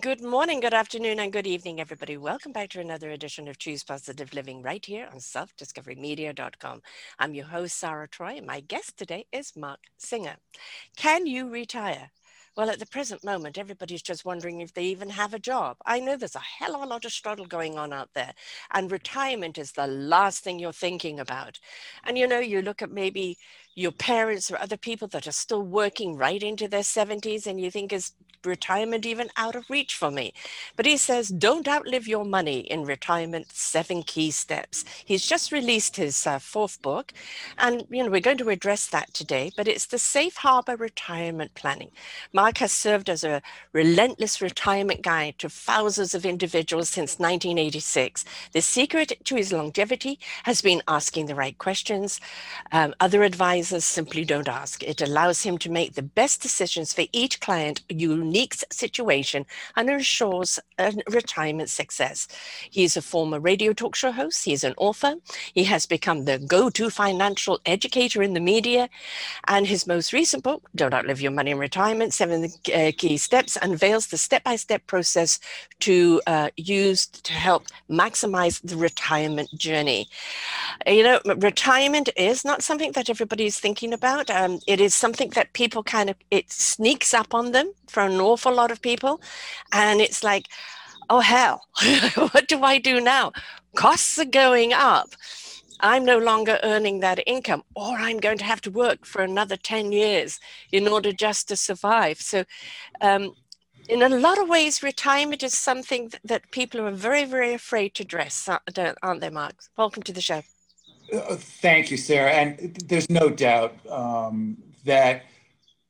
Good morning, good afternoon, and good evening, everybody. Welcome back to another edition of Choose Positive Living right here on selfdiscoverymedia.com. I'm your host, Sarah Troy, and my guest today is Mark Singer. Can you retire? Well, at the present moment, everybody's just wondering if they even have a job. I know there's a hell of a lot of struggle going on out there, and retirement is the last thing you're thinking about. And you know, you look at maybe your parents or other people that are still working right into their 70s, and you think, is retirement even out of reach for me? But he says, don't outlive your money in retirement, seven key steps. He's just released his uh, fourth book, and you know, we're going to address that today, but it's the Safe Harbor Retirement Planning. Mark has served as a relentless retirement guide to thousands of individuals since 1986. The secret to his longevity has been asking the right questions. Um, other advisors simply don't ask. It allows him to make the best decisions for each client, unique situation, and ensures retirement success. He is a former radio talk show host. He is an author. He has become the go to financial educator in the media. And his most recent book, Don't Outlive Your Money in Retirement Seven uh, key steps unveils the step-by-step process to uh, use to help maximize the retirement journey. You know, retirement is not something that everybody thinking about. Um, it is something that people kind of it sneaks up on them for an awful lot of people, and it's like, oh hell, what do I do now? Costs are going up I'm no longer earning that income, or I'm going to have to work for another 10 years in order just to survive. So, um, in a lot of ways, retirement is something that people are very, very afraid to address, aren't they, Mark? Welcome to the show. Uh, thank you, Sarah. And there's no doubt um, that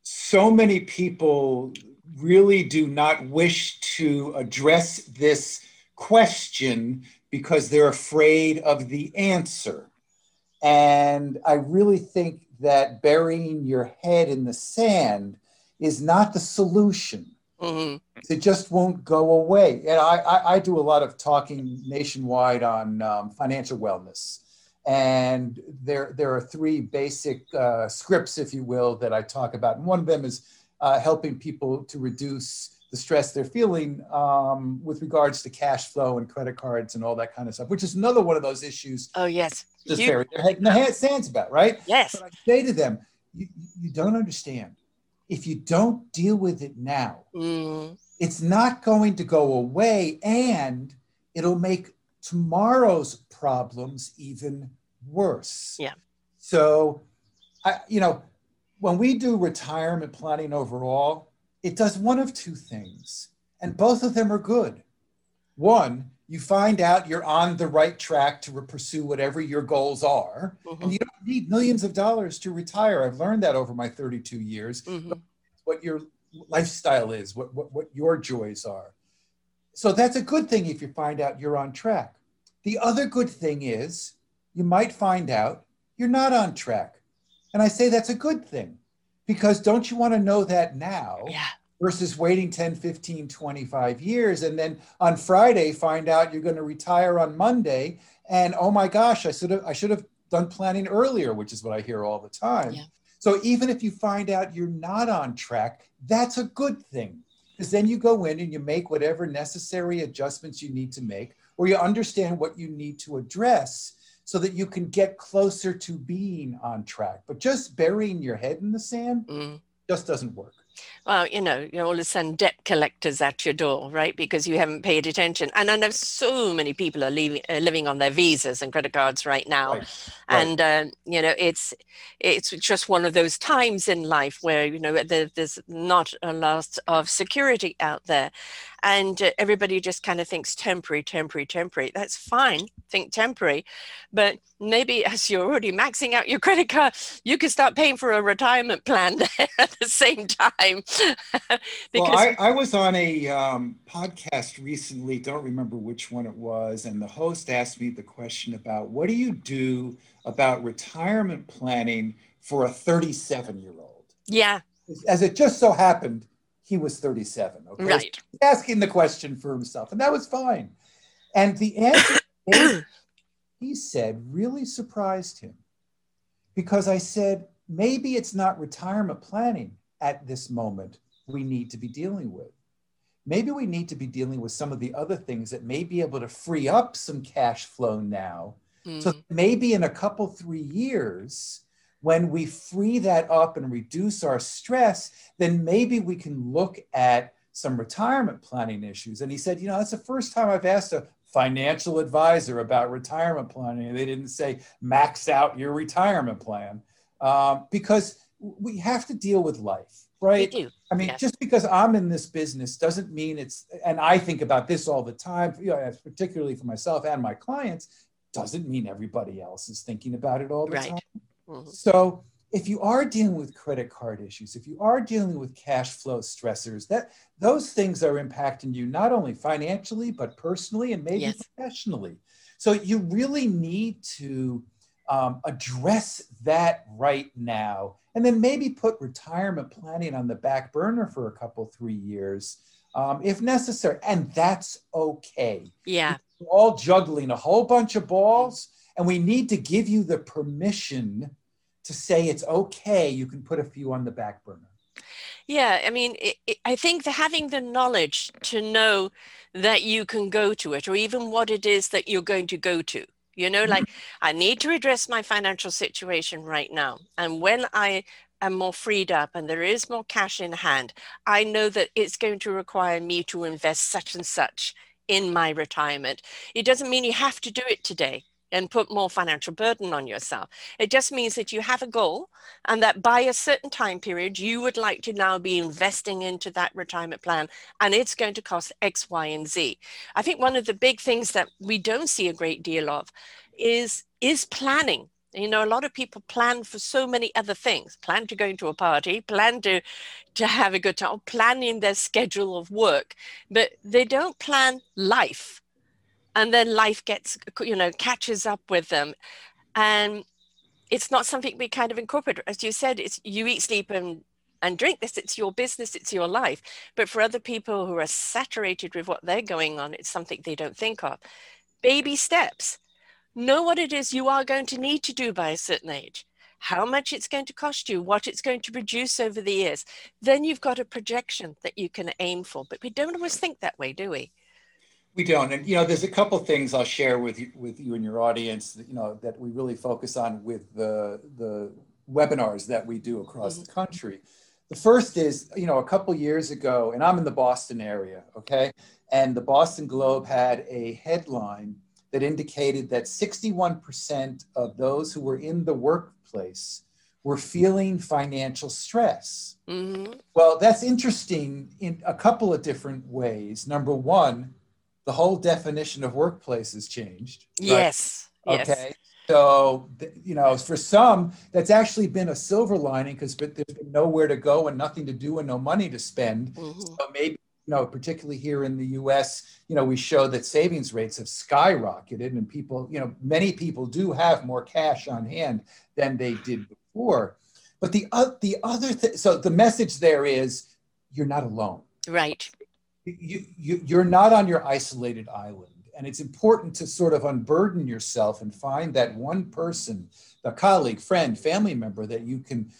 so many people really do not wish to address this question because they're afraid of the answer. And I really think that burying your head in the sand is not the solution. Mm-hmm. It just won't go away. And I, I, I, do a lot of talking nationwide on um, financial wellness. And there, there are three basic uh, scripts, if you will, that I talk about. And one of them is uh, helping people to reduce the stress they're feeling um, with regards to cash flow and credit cards and all that kind of stuff, which is another one of those issues. Oh, yes. Just you, bury their head in the sands about, right? Yes. But I say to them, you, you don't understand. If you don't deal with it now, mm. it's not going to go away and it'll make tomorrow's problems even worse. Yeah. So, I, you know, when we do retirement planning overall, it does one of two things, and both of them are good. One, you find out you're on the right track to pursue whatever your goals are, mm-hmm. and you don't need millions of dollars to retire. I've learned that over my 32 years. Mm-hmm. What your lifestyle is, what, what, what your joys are. So that's a good thing if you find out you're on track. The other good thing is you might find out you're not on track. And I say that's a good thing because don't you want to know that now yeah. versus waiting 10 15 25 years and then on friday find out you're going to retire on monday and oh my gosh i should have i should have done planning earlier which is what i hear all the time yeah. so even if you find out you're not on track that's a good thing because then you go in and you make whatever necessary adjustments you need to make or you understand what you need to address so that you can get closer to being on track. But just burying your head in the sand mm. just doesn't work well, you know, you all of a sudden debt collectors at your door, right? Because you haven't paid attention. And I know so many people are leaving, uh, living on their visas and credit cards right now, right. and right. Uh, you know, it's it's just one of those times in life where you know there, there's not a lot of security out there, and uh, everybody just kind of thinks temporary, temporary, temporary. That's fine, think temporary, but maybe as you're already maxing out your credit card, you could start paying for a retirement plan at the same time time. because well, I, I, was on a um, podcast recently, don't remember which one it was, and the host asked me the question about what do you do about retirement planning for a 37 year old? Yeah. As it just so happened, he was 37. Okay. Right. asking the question for himself, and that was fine. And the answer he said really surprised him because I said, maybe it's not retirement planning at this moment we need to be dealing with. Maybe we need to be dealing with some of the other things that may be able to free up some cash flow now. Mm-hmm. So maybe in a couple, three years, when we free that up and reduce our stress, then maybe we can look at some retirement planning issues. And he said, you know, that's the first time I've asked a financial advisor about retirement planning. And they didn't say max out your retirement plan um, because we have to deal with life, right? I mean, yes. just because I'm in this business doesn't mean it's, and I think about this all the time, you know, particularly for myself and my clients, doesn't mean everybody else is thinking about it all the right. time. Mm-hmm. So if you are dealing with credit card issues, if you are dealing with cash flow stressors, that those things are impacting you not only financially but personally and maybe yes. professionally. So you really need to um, address that right now, and then maybe put retirement planning on the back burner for a couple three years, um, if necessary, and that's okay. Yeah, We're all juggling a whole bunch of balls, and we need to give you the permission to say it's okay, you can put a few on the back burner. Yeah, I mean, it, it, I think having the knowledge to know that you can go to it, or even what it is that you're going to go to. You know, like mm-hmm. I need to address my financial situation right now. And when I am more freed up and there is more cash in hand, I know that it's going to require me to invest such and such in my retirement. It doesn't mean you have to do it today and put more financial burden on yourself. It just means that you have a goal and that by a certain time period, you would like to now be investing into that retirement plan and it's going to cost X, Y, and Z. I think one of the big things that we don't see a great deal of is, is planning. You know, a lot of people plan for so many other things, plan to go into a party, plan to, to have a good time, planning their schedule of work, but they don't plan life and then life gets you know catches up with them. And it's not something we kind of incorporate. As you said it's you eat sleep and and drink. This it's your business it's your life. But for other people who are saturated with what they're going on it's something they don't think of. Baby steps. Know what it is you are going to need to do by a certain age. How much it's going to cost you what it's going to produce over the years. Then you've got a projection that you can aim for. But we don't always think that way do we we don't, and you know, there's a couple things I'll share with you, with you and your audience. That, you know, that we really focus on with the the webinars that we do across mm-hmm. the country. The first is, you know, a couple years ago, and I'm in the Boston area, okay, and the Boston Globe had a headline that indicated that 61% of those who were in the workplace were feeling financial stress. Mm-hmm. Well, that's interesting in a couple of different ways. Number one, the whole definition of workplace has changed. Right? Yes. Okay. Yes. So, you know, for some, that's actually been a silver lining because there's been nowhere to go and nothing to do and no money to spend. Mm-hmm. So maybe, you know, particularly here in the US, you know, we show that savings rates have skyrocketed and people, you know, many people do have more cash on hand than they did before. But the, uh, the other thing, so the message there is you're not alone. Right you, you, you're not on your isolated island. And it's important to sort of unburden yourself and find that one person, the colleague, friend, family member that you can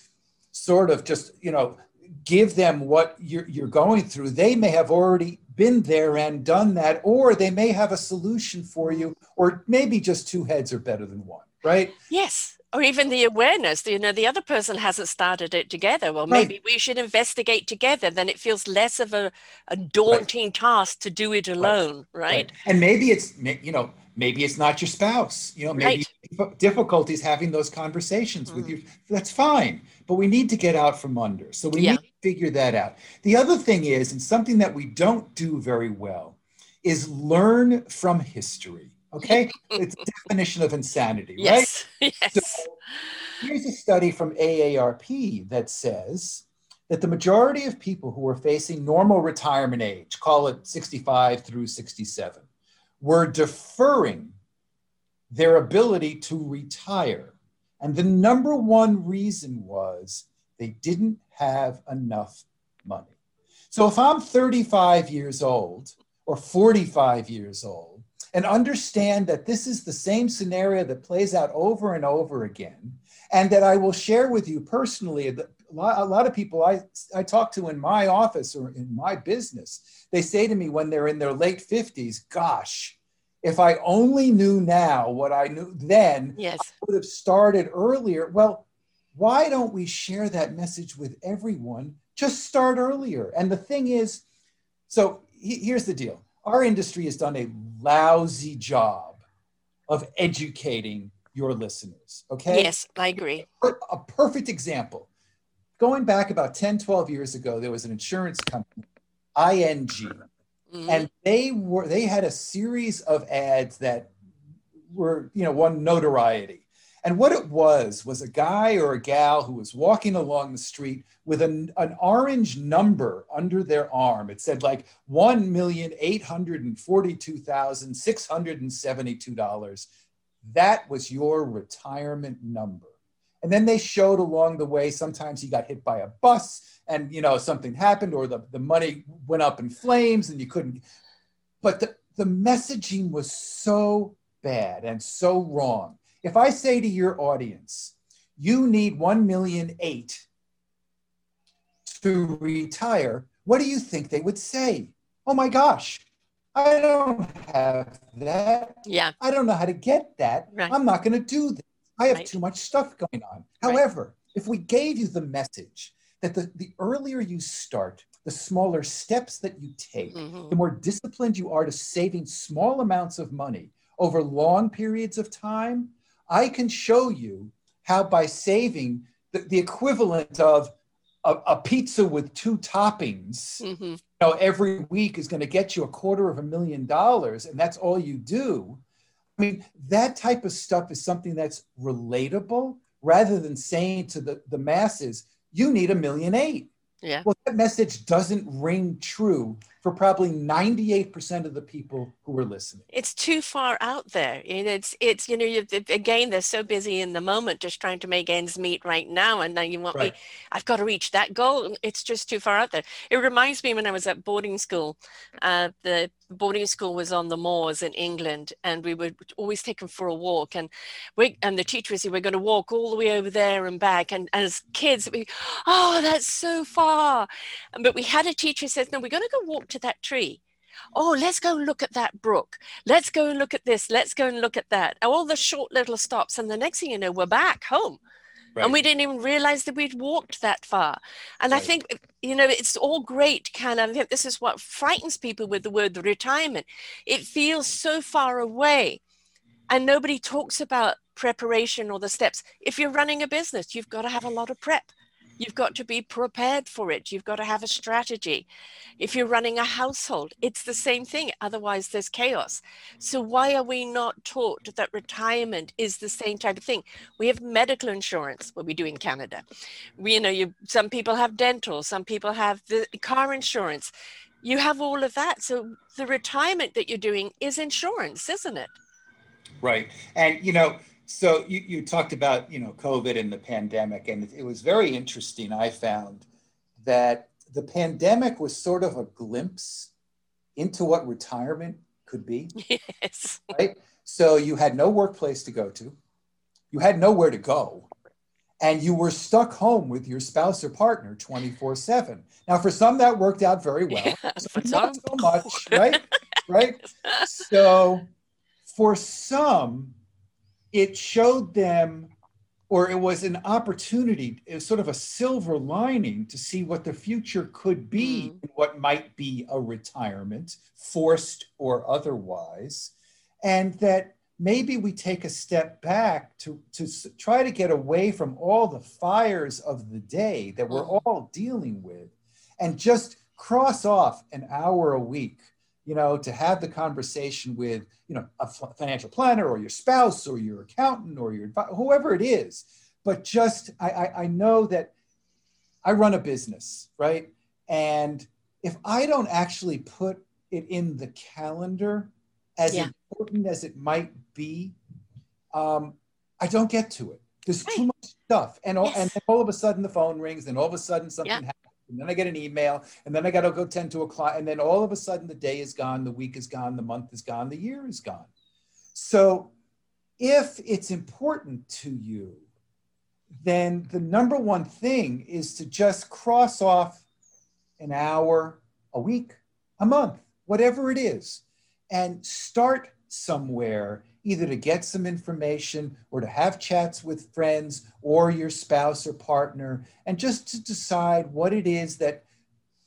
sort of just, you know, give them what you're, you're going through. They may have already been there and done that, or they may have a solution for you, or maybe just two heads are better than one, right? Yes or even the awareness you know the other person hasn't started it together well maybe right. we should investigate together then it feels less of a, a daunting right. task to do it alone right. right. and maybe it's you know maybe it's not your spouse you know maybe difficulties having those conversations mm. with you that's fine but we need to get out from under so we yeah. need to figure that out the other thing is and something that we don't do very well is learn from history Okay, it's a definition of insanity, yes. right? Yes. So here's a study from AARP that says that the majority of people who were facing normal retirement age, call it 65 through 67, were deferring their ability to retire. And the number one reason was they didn't have enough money. So if I'm 35 years old or 45 years old and understand that this is the same scenario that plays out over and over again, and that I will share with you personally, a lot of people I, I talk to in my office or in my business, they say to me when they're in their late 50s, gosh, if I only knew now what I knew then, yes. I would have started earlier. Well, why don't we share that message with everyone? Just start earlier. And the thing is, so he, here's the deal our industry has done a lousy job of educating your listeners. Okay. Yes, I agree. A perfect example. Going back about 10, 12 years ago, there was an insurance company, ING, mm-hmm. and they were they had a series of ads that were, you know, won notoriety. And what it was was a guy or a gal who was walking along the street with an, an orange number under their arm. It said like $1,842,672. That was your retirement number. And then they showed along the way, sometimes he got hit by a bus and, you know, something happened or the, the money went up in flames and you couldn't. But the, the messaging was so bad and so wrong if I say to your audience, you need 1 million eight to retire, what do you think they would say? Oh my gosh, I don't have that. Yeah. I don't know how to get that. Right. I'm not going to do this. I have right. too much stuff going on. However, right. if we gave you the message that the, the earlier you start, the smaller steps that you take, mm-hmm. the more disciplined you are to saving small amounts of money over long periods of time, I can show you how by saving the, the equivalent of a, a, pizza with two toppings, mm-hmm. you know, every week is going to get you a quarter of a million dollars, and that's all you do. I mean, that type of stuff is something that's relatable rather than saying to the, the masses, you need a million eight. Yeah. Well, that message doesn't ring true for probably 98% of the people who are listening. It's too far out there. It's, it's you know, you, again, they're so busy in the moment just trying to make ends meet right now. And now you want right. me, I've got to reach that goal. It's just too far out there. It reminds me when I was at boarding school, uh, the boarding school was on the moors in England, and we would always take them for a walk. And we and the teacher would say, "We're going to walk all the way over there and back." And, and as kids, we, oh, that's so far. But we had a teacher who says, "No, we're going to go walk to that tree." Oh, let's go and look at that brook. Let's go and look at this. Let's go and look at that. All the short little stops, and the next thing you know, we're back home. Right. And we didn't even realize that we'd walked that far. And right. I think, you know, it's all great, kind of. This is what frightens people with the word retirement. It feels so far away. And nobody talks about preparation or the steps. If you're running a business, you've got to have a lot of prep. You've got to be prepared for it. You've got to have a strategy. If you're running a household, it's the same thing. Otherwise, there's chaos. So, why are we not taught that retirement is the same type of thing? We have medical insurance, what we do in Canada. We, you know, you, some people have dental, some people have the car insurance. You have all of that. So, the retirement that you're doing is insurance, isn't it? Right. And, you know, so you, you talked about you know COVID and the pandemic, and it, it was very interesting. I found that the pandemic was sort of a glimpse into what retirement could be. Yes. Right. So you had no workplace to go to, you had nowhere to go, and you were stuck home with your spouse or partner 24 7. Now, for some, that worked out very well. Yeah, some not so much, right? right. So for some, it showed them or it was an opportunity, it was sort of a silver lining to see what the future could be, mm. what might be a retirement, forced or otherwise, and that maybe we take a step back to, to try to get away from all the fires of the day that we're mm. all dealing with and just cross off an hour a week you know, to have the conversation with, you know, a financial planner or your spouse or your accountant or your whoever it is. But just, I, I, I know that I run a business, right? And if I don't actually put it in the calendar, as yeah. important as it might be, um, I don't get to it. There's right. too much stuff, and all, yes. and all of a sudden the phone rings, and all of a sudden something yeah. happens, and then I get an email, and then I got to go tend to a client, and then all of a sudden the day is gone, the week is gone, the month is gone, the year is gone. So, if it's important to you, then the number one thing is to just cross off an hour a week, a month, whatever it is, and start somewhere either to get some information or to have chats with friends or your spouse or partner and just to decide what it is that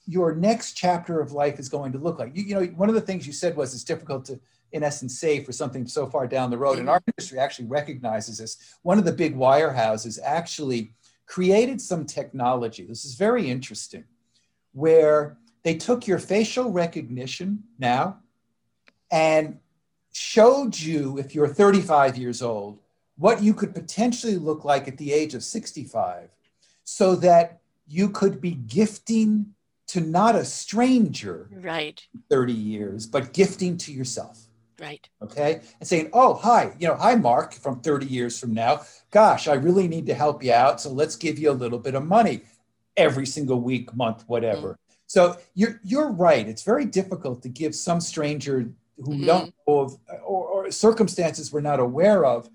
your next chapter of life is going to look like. You, you, know, one of the things you said was it's difficult to, in essence, save for something so far down the road. And our industry actually recognizes this. One of the big wirehouses actually created some technology. This is very interesting, where they took your facial recognition now and showed you, if you're 35 years old, what you could potentially look like at the age of 65 so that you could be gifting to not a stranger right. 30 years but gifting to yourself. Right. Okay? And saying oh hi you know hi mark from 30 years from now. Gosh i really need to help you out so let's give you a little bit of money every single week month whatever. Mm. so you're you're right. It's very difficult to give some stranger who mm-hmm. don't know of or, or circumstances we're not aware of.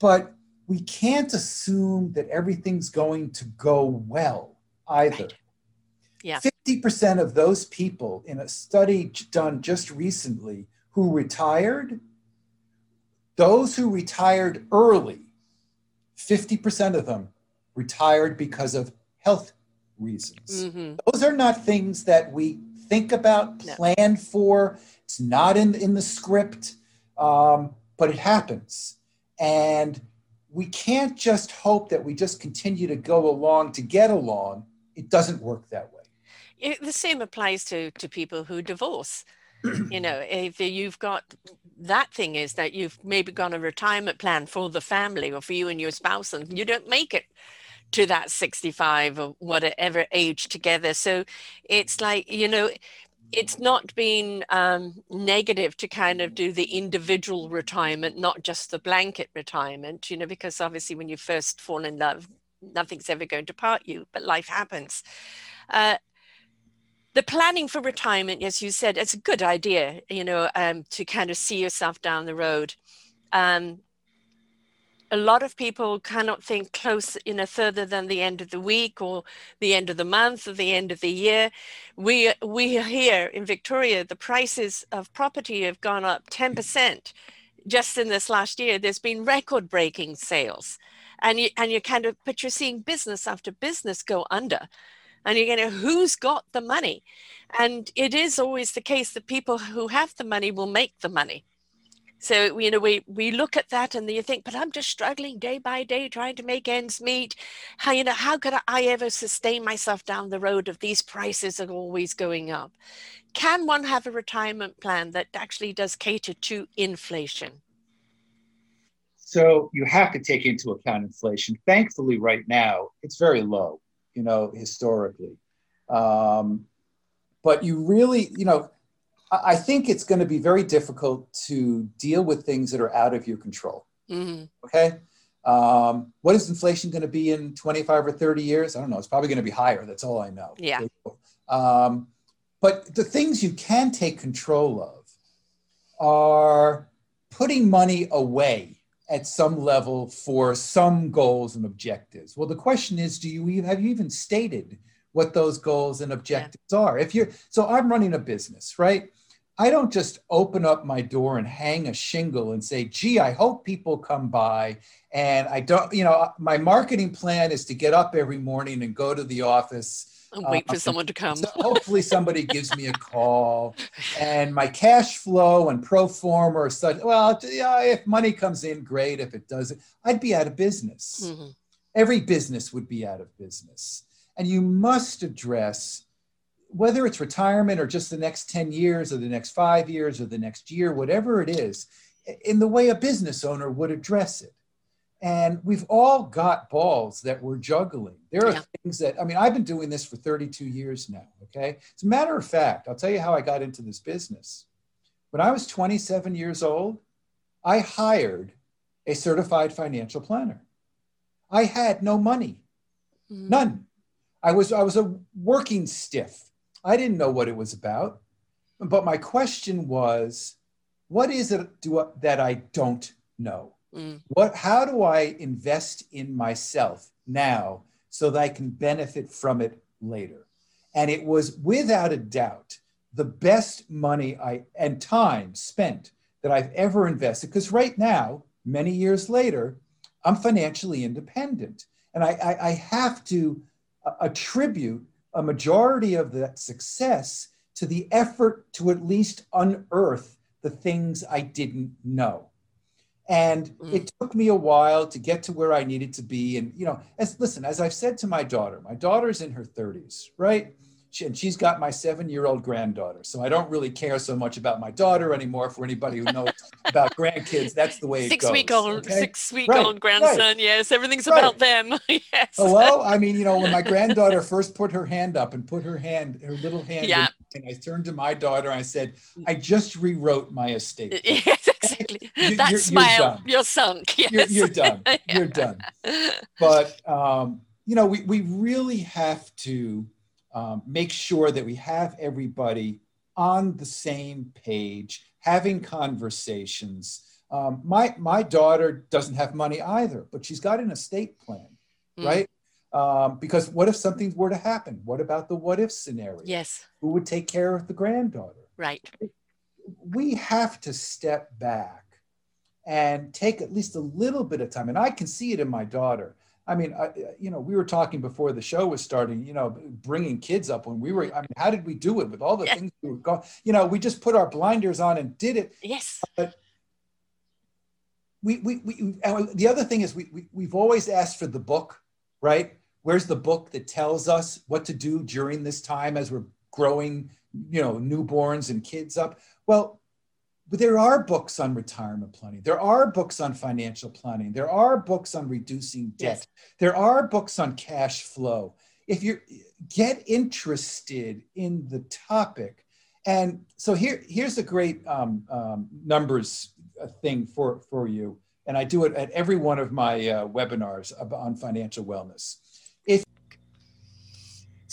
But we can't assume that everything's going to go well either. Right. Yeah. 50% of those people in a study done just recently who retired, those who retired early, 50% of them retired because of health reasons. Mm-hmm. Those are not things that we think about, plan for. It's not in, in the script, um, but it happens. And we can't just hope that we just continue to go along to get along. It doesn't work that way. It, the same applies to, to people who divorce. you know, if you've got that thing is that you've maybe got a retirement plan for the family or for you and your spouse, and you don't make it to that 65 or whatever age together. So it's like, you know, it's not been um, negative to kind of do the individual retirement, not just the blanket retirement, you know, because obviously when you first fall in love, nothing's ever going to part you, but life happens. Uh, the planning for retirement, as you said, it's a good idea, you know, um, to kind of see yourself down the road. Um, a lot of people cannot think close, you know, further than the end of the week or the end of the month or the end of the year. We we here in Victoria, the prices of property have gone up 10% just in this last year. There's been record-breaking sales. And you and you kind of but you're seeing business after business go under and you're going to who's got the money and it is always the case that people who have the money will make the money so, you know, we, we look at that and you think, but I'm just struggling day by day trying to make ends meet. How, you know, how could I ever sustain myself down the road if these prices are always going up? Can one have a retirement plan that actually does cater to inflation? So you have to take into account inflation. Thankfully, right now, it's very low, you know, historically. Um, but you really, you know, I think it's going to be very difficult to deal with things that are out of your control. Mm-hmm. Okay. Um, what is inflation going to be in 25 or 30 years? I don't know. It's probably going to be higher. That's all I know. Yeah. Um, but the things you can take control of are putting money away at some level for some goals and objectives. Well, the question is, do you have you even stated what those goals and objectives yeah. are. If you're so I'm running a business, right? I don't just open up my door and hang a shingle and say, gee, I hope people come by. And I don't, you know, my marketing plan is to get up every morning and go to the office. And wait for uh, someone to come. so hopefully somebody gives me a call. And my cash flow and pro forma are such, well, yeah, if money comes in, great. If it doesn't, I'd be out of business. Mm-hmm. Every business would be out of business and you must address whether it's retirement or just the next 10 years or the next five years or the next year, whatever it is, in the way a business owner would address it. And we've all got balls that we're juggling. There are yeah. things that, I mean, I've been doing this for 32 years now. Okay. As a matter of fact, I'll tell you how I got into this business. When I was 27 years old, I hired a certified financial planner. I had no money, mm. none. I was, I was a working stiff. I didn't know what it was about. But my question was, what is it do, that I don't know? Mm. What, how do I invest in myself now so that I can benefit from it later? And it was without a doubt the best money I and time spent that I've ever invested. Because right now, many years later, I'm financially independent. And I, I, I have to attribute a majority of that success to the effort to at least unearth the things I didn't know. And mm. it took me a while to get to where I needed to be. And, you know, as listen, as I've said to my daughter, my daughter's in her 30s, right? She, and she's got my seven year old granddaughter. So I don't really care so much about my daughter anymore. For anybody who knows about grandkids, that's the way it six goes. Week old, okay? Six week right, old grandson. Right. Yes, everything's right. about them. yes. Hello? I mean, you know, when my granddaughter first put her hand up and put her hand, her little hand, yeah. in, and I turned to my daughter and I said, I just rewrote my estate. yes, exactly. You, that you're, smile, you're, you're sunk. Yes. You're, you're done. yeah. You're done. But, um, you know, we, we really have to um, make sure that we have everybody on the same page, having conversations. Um, my my daughter doesn't have money either, but she's got an estate plan, mm. right? Um, because what if something were to happen? What about the what if scenario? Yes. Who would take care of the granddaughter? Right. We have to step back and take at least a little bit of time. And I can see it in my daughter. I mean, I, you know, we were talking before the show was starting, you know, bringing kids up when we were, I mean, how did we do it with all the yeah. things we were going, you know, we just put our blinders on and did it. Yes. But we, we, we the other thing is we, we, we've always asked for the book, right? Where's the book that tells us what to do during this time as we're growing, you know, newborns and kids up? Well, there are books on retirement planning. There are books on financial planning. There are books on reducing debt. Yes. There are books on cash flow. If you get interested in the topic, and so here, here's a great um, um, numbers uh, thing for, for you. And I do it at every one of my uh, webinars on financial wellness.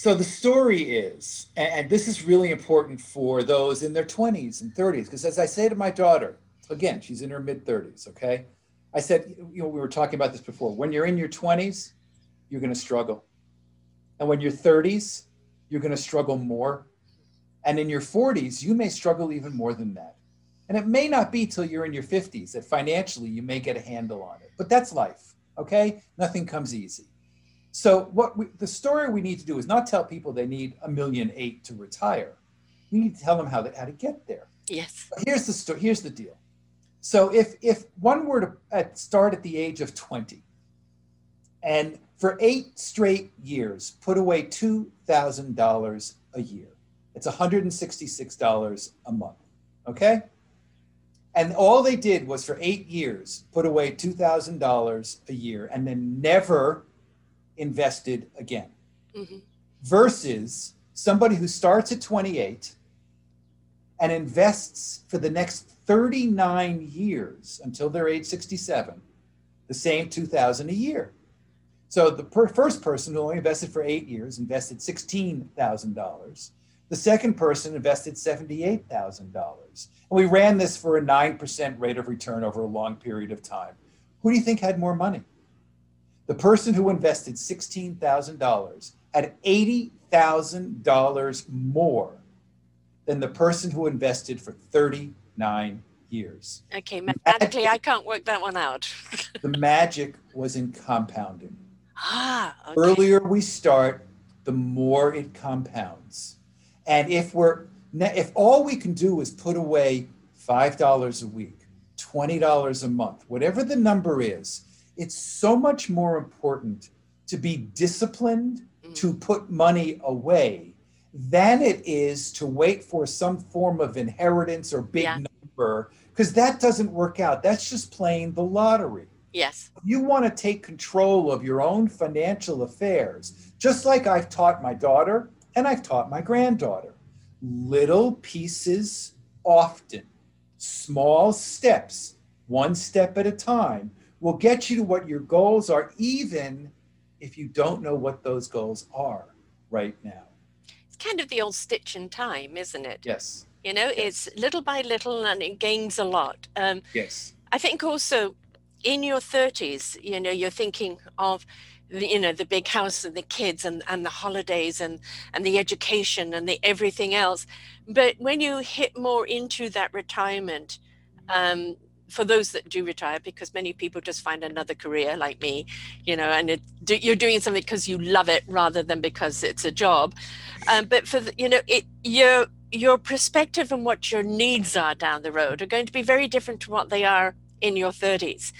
So the story is, and this is really important for those in their 20s and 30s, because as I say to my daughter, again, she's in her mid 30s, okay? I said, you know, we were talking about this before. When you're in your 20s, you're going to struggle. And when you're 30s, you're going to struggle more. And in your 40s, you may struggle even more than that. And it may not be till you're in your 50s that financially you may get a handle on it. But that's life, okay? Nothing comes easy. So what we, the story we need to do is not tell people they need a million eight to retire. We need to tell them how, they, how to get there. Yes. But here's the story. Here's the deal. So if if one were to at, start at the age of 20 and for eight straight years put away $2,000 a year, it's $166 a month. Okay? And all they did was for eight years put away $2,000 a year and then never invested again. Mm-hmm. versus somebody who starts at 28 and invests for the next 39 years until they're age 67 the same 2000 a year. So the per- first person who only invested for eight years invested $16000 the second person invested $78000 and we ran this for a 9% rate of return over a long period of time. Who do you think had more money the person who invested $16,000 had $80,000 more than the person who invested for 39 years. Okay, mathematically, I can't work that one out. the magic was in compounding. Ah, okay. Earlier we start, the more it compounds. And if we're if all we can do is put away $5 a week, $20 a month, whatever the number is, it's so much more important to be disciplined mm. to put money away than it is to wait for some form of inheritance or big yeah. number because that doesn't work out that's just playing the lottery Yes. You want to take control of your own financial affairs, just like I've taught my daughter and I've taught my granddaughter. Little pieces often, small steps, one step at a time, will get you to what your goals are, even if you don't know what those goals are right now. It's kind of the old stitch in time, isn't it? Yes. You know, Yes. it's little by little and it gains a lot. Um, Yes. I think also in your 30s, you know, you're thinking of the, you know the big house and the kids and, and the holidays and and the education and the everything else but when you hit more into that retirement um, for those that do retire because many people just find another career like me you know and it, you're doing something because you love it rather than because it's a job. Um, but for the, you know it your your perspective and what your needs are down the road are going to be very different to what they are in your 30s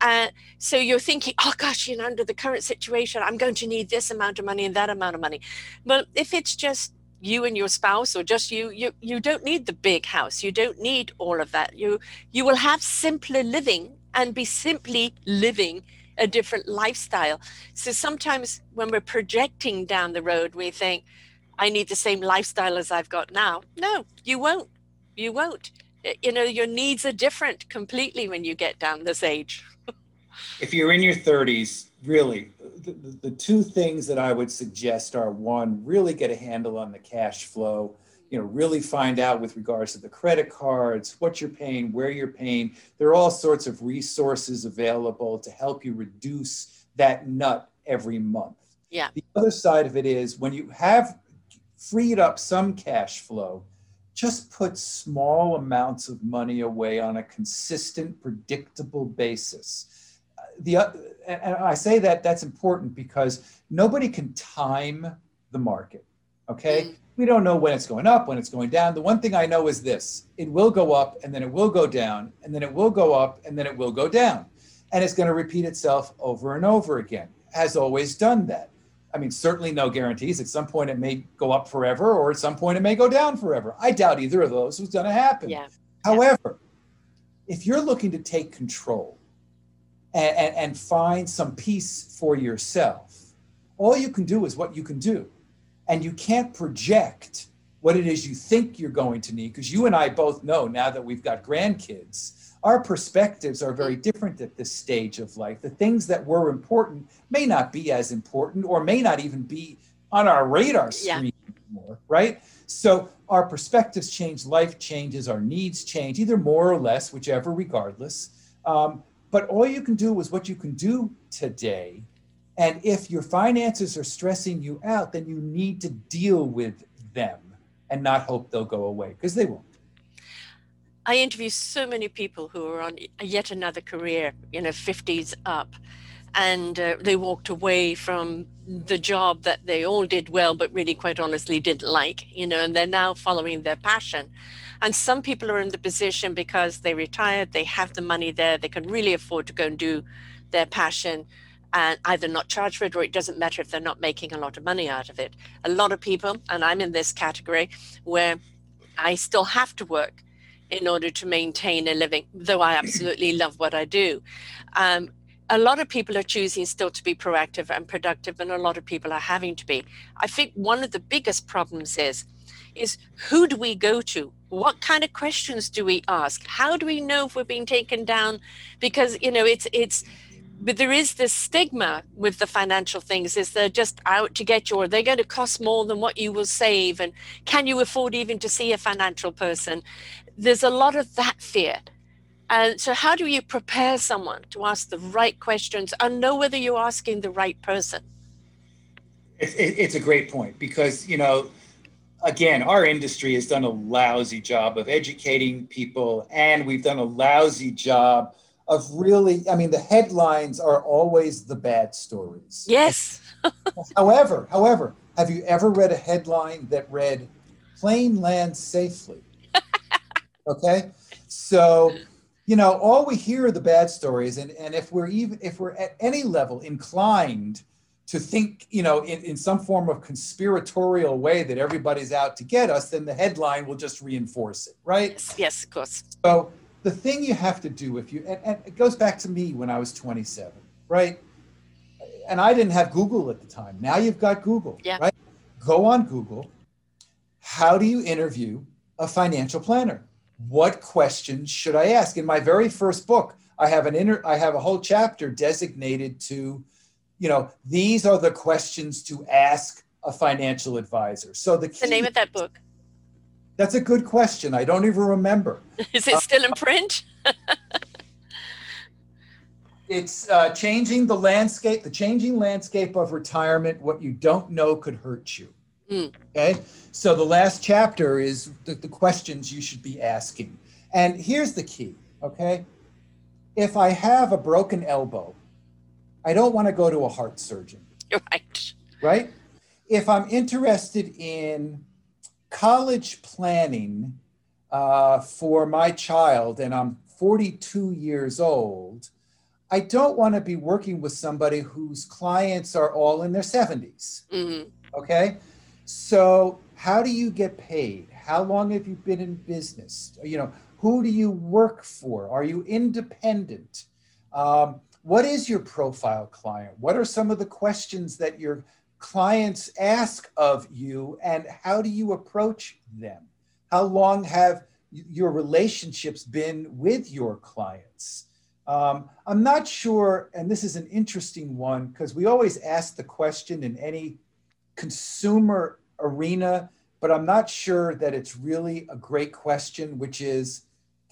uh, so you're thinking oh gosh you know under the current situation i'm going to need this amount of money and that amount of money. Well if it's just you and your spouse or just you you you don't need the big house. You don't need all of that. You you will have simpler living and be simply living a different lifestyle. So sometimes when we're projecting down the road we think i need the same lifestyle as i've got now. No you won't. You won't. You know your needs are different completely when you get down this age if you're in your 30s, really, the, the, two things that I would suggest are one, really get a handle on the cash flow. You know, really find out with regards to the credit cards, what you're paying, where you're paying. There are all sorts of resources available to help you reduce that nut every month. Yeah. The other side of it is when you have freed up some cash flow, just put small amounts of money away on a consistent, predictable basis. The and I say that that's important because nobody can time the market. Okay, mm. we don't know when it's going up, when it's going down. The one thing I know is this: it will go up, and then it will go down, and then it will go up, and then it will go down, and it's going to repeat itself over and over again. Has always done that. I mean, certainly no guarantees. At some point, it may go up forever, or at some point, it may go down forever. I doubt either of those was going to happen. Yeah. However, if you're looking to take control and, and, and, find some peace for yourself, all you can do is what you can do. And you can't project what it is you think you're going to need, because you and I both know now that we've got grandkids our perspectives are very different at this stage of life. The things that were important may not be as important or may not even be on our radar screen yeah. anymore, right? So our perspectives change, life changes, our needs change, either more or less, whichever, regardless. Um, but all you can do is what you can do today. And if your finances are stressing you out, then you need to deal with them and not hope they'll go away because they won't. I interview so many people who are on yet another career, you know, 50s up, and uh, they walked away from the job that they all did well, but really, quite honestly, didn't like, you know, and they're now following their passion. And some people are in the position because they retired, they have the money there, they can really afford to go and do their passion and either not charge for it or it doesn't matter if they're not making a lot of money out of it. A lot of people, and I'm in this category, where I still have to work in order to maintain a living, though I absolutely love what I do. Um, a lot of people are choosing still to be proactive and productive, and a lot of people are having to be. I think one of the biggest problems is is who do we go to? What kind of questions do we ask? How do we know if we're being taken down? Because you know, it's it's but there is this stigma with the financial things is they're just out to get you or they're going to cost more than what you will save and can you afford even to see a financial person there's a lot of that fear and so how do you prepare someone to ask the right questions and know whether you're asking the right person it's, it's a great point because you know again our industry has done a lousy job of educating people and we've done a lousy job of really, I mean, the headlines are always the bad stories. Yes. however, however, have you ever read a headline that read "Plane lands safely"? okay, so you know all we hear are the bad stories, and and if we're even if we're at any level inclined to think, you know, in, in some form of conspiratorial way that everybody's out to get us, then the headline will just reinforce it, right? Yes, yes of course. So the thing you have to do if you, and, and it goes back to me when I was 27, right? And I didn't have Google at the time. Now you've got Google, Yeah. right? Go on Google. How do you interview a financial planner? What questions should I ask? In my very first book, I have an inter, I have a whole chapter designated to, you know, these are the questions to ask a financial advisor. So the, What's the name of that book? that's a good question. I don't even remember. Is it still in print? It's uh, changing the landscape, the changing landscape of retirement. What you don't know could hurt you. Mm. Okay. So the last chapter is the, the questions you should be asking. And here's the key. Okay. If I have a broken elbow, I don't want to go to a heart surgeon, You're right. right? If I'm interested in college planning uh, for my child and I'm 42 years old, I don't want to be working with somebody whose clients are all in their 70s. hmm Okay. So, how do you get paid? How long have you been in business? You know, who do you work for? Are you independent? Um, what is your profile client? What are some of the questions that your clients ask of you, and how do you approach them? How long have your relationships been with your clients? Um, I'm not sure, and this is an interesting one because we always ask the question in any consumer arena, but I'm not sure that it's really a great question, which is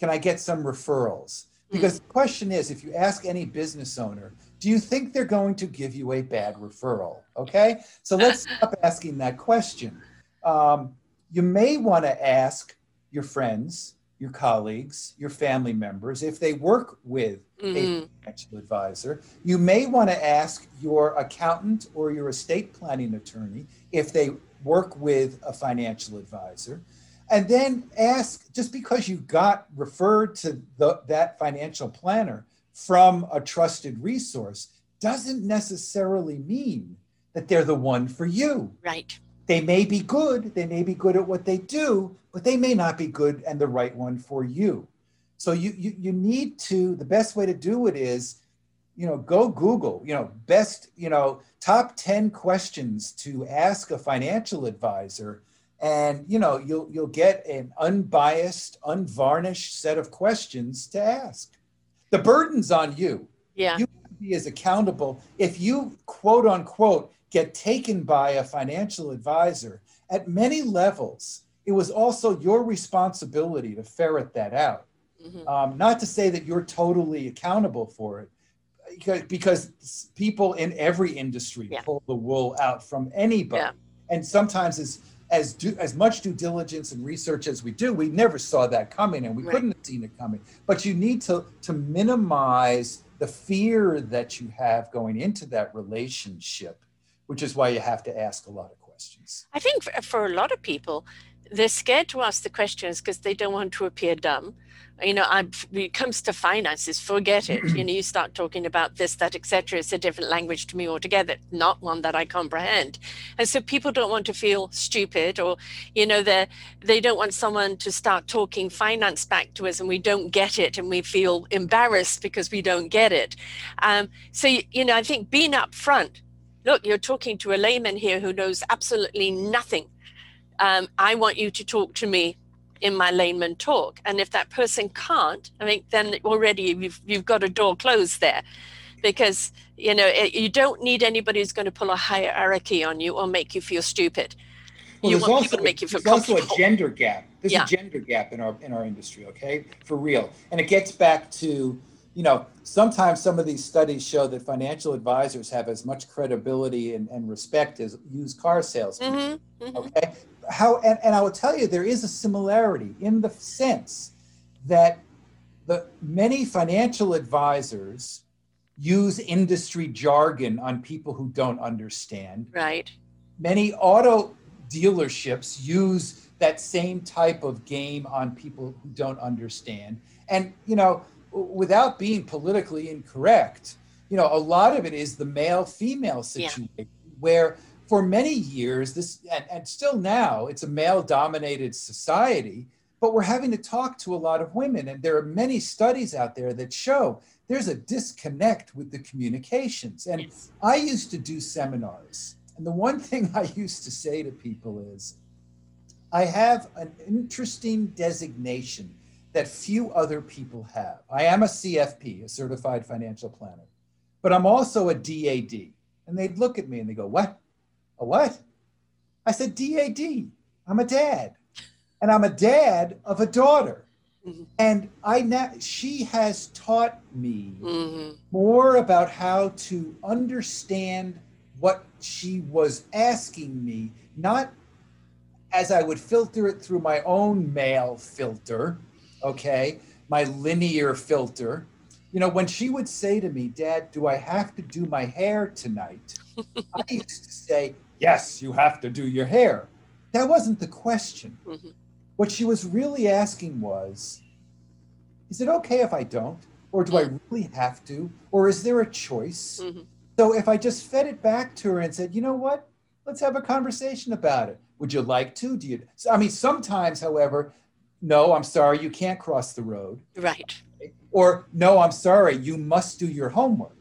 can I get some referrals? Because the question is if you ask any business owner, do you think they're going to give you a bad referral? Okay, so let's stop asking that question. Um, you may want to ask your friends, your colleagues, your family members if they work with hmm a financial advisor. You may want to ask your accountant or your estate planning attorney if they work with a financial advisor. And then ask just because you got referred to the, that financial planner from a trusted resource doesn't necessarily mean that they're the one for you Right. they may be good they may be good at what they do but they may not be good and the right one for you so you you, you need to the best way to do it is you know go google you know best you know top 10 questions to ask a financial advisor and you know you'll you'll get an unbiased unvarnished set of questions to ask the burden's on you Yeah. you be as accountable if you quote unquote get taken by a financial advisor at many levels it was also your responsibility to ferret that out hmm um, not to say that you're totally accountable for it because, people in every industry Yeah. pull the wool out from anybody Yeah. and sometimes as as do, as much due diligence and research as we do we never saw that coming and we Right. couldn't have seen it coming but you need to to minimize the fear that you have going into that relationship which is why you have to ask a lot of questions I think for, for a lot of people, they're scared to ask the questions because they don't want to appear dumb. You know, I, when it comes to finances, forget it. you know, you start talking about this, that, etc. It's a different language to me altogether, not one that I comprehend. And so people don't want to feel stupid, or you know, they they don't want someone to start talking finance back to us, and we don't get it, and we feel embarrassed because we don't get it. Um, so you, you know, I think being upfront look, you're talking to a layman here who knows absolutely nothing. Um, I want you to talk to me in my layman talk. And if that person can't, I mean, then already you've, you've got a door closed there because, you know, it, you don't need anybody who's going to pull a hierarchy on you or make you feel stupid. you there's want also, people to make you feel there's also a gender gap. There's Yeah. a gender gap in our in our industry, okay, for real. And it gets back to, you know, sometimes some of these studies show that financial advisors have as much credibility and, and respect as used car salesmen. Mhm, mhm. Okay. How and, and I will tell you there is a similarity in the sense that the many financial advisors use industry jargon on people who don't understand Right. many auto dealerships use that same type of game on people who don't understand. And, you know, without being politically incorrect, you know, a lot of it is the male female Yeah. situation where for many years, this, and, and still now, it's a male dominated society. but we're having to talk to a lot of women. And there are many studies out there that show there's a disconnect with the communications. And yes. I used to do seminars. And the one thing I used to say to people is, I have an interesting designation that few other people have. I am a CFP, a certified financial planner, but I'm also a DAD. And they'd look at me and they go, What? A what? I said, DAD. I'm a dad. And I'm a dad of a daughter. Mm-hmm. And I now she has taught me mm-hmm. more about how to understand what she was asking me, not as I would filter it through my own male filter, okay, my linear filter. You know, when she would say to me, Dad, do I have to do my hair tonight? I used to say, Yes, you have to do your hair. That wasn't the question. Mm-hmm. What she was really asking was, Is it okay if I don't? Or do I mm. really have to? Or is there a choice? Mm-hmm. So if I just fed it back to her and said, You know what? Let's have a conversation about it. Would you like to? Do you? I mean, sometimes, however, no, I'm sorry, you can't cross the road. Right. Or no, I'm sorry, you must do your homework.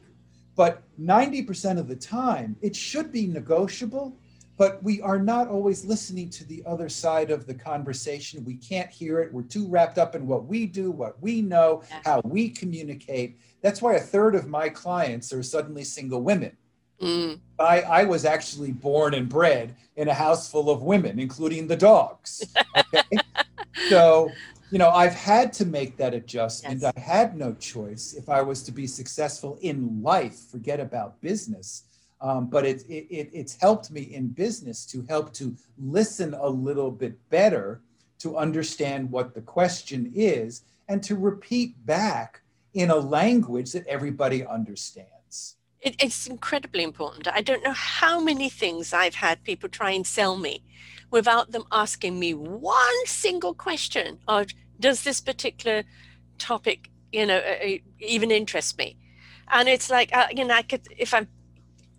But 90% of the time, it should be negotiable, but we are not always listening to the other side of the conversation. We can't hear it. We're too wrapped up in what we do, what we know, how we communicate. That's why a third of my clients are suddenly single women Mm. I, I was actually born and bred in a house full of women, including the dogs. Okay? so, you know, I've had to make that adjustment. Yes. I had no choice if I was to be successful in life, forget about business. Um, but it, it, it's helped me in business to help to listen a little bit better, to understand what the question is, and to repeat back in a language that everybody understands. It, it's incredibly important. I don't know how many things I've had people try and sell me without them asking me one single question of does this particular topic, you know, uh, even interest me? And it's like, uh, you know, I could, if I'm,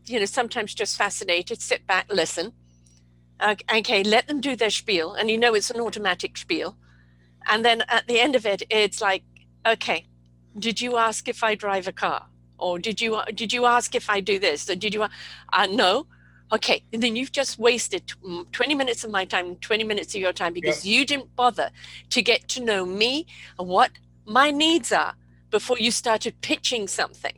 you know, sometimes just fascinated, sit back, listen. Uh, okay, let them do their spiel. And you know, it's an automatic spiel. And then at the end of it, it's like, okay, did you ask if I drive a car? or did you did you ask if I do this? Or did you? Uh, no. Okay, and then you've just wasted mm, 20 minutes of my time, 20 minutes of your time because you didn't bother to get to know me and what my needs are before you started pitching something.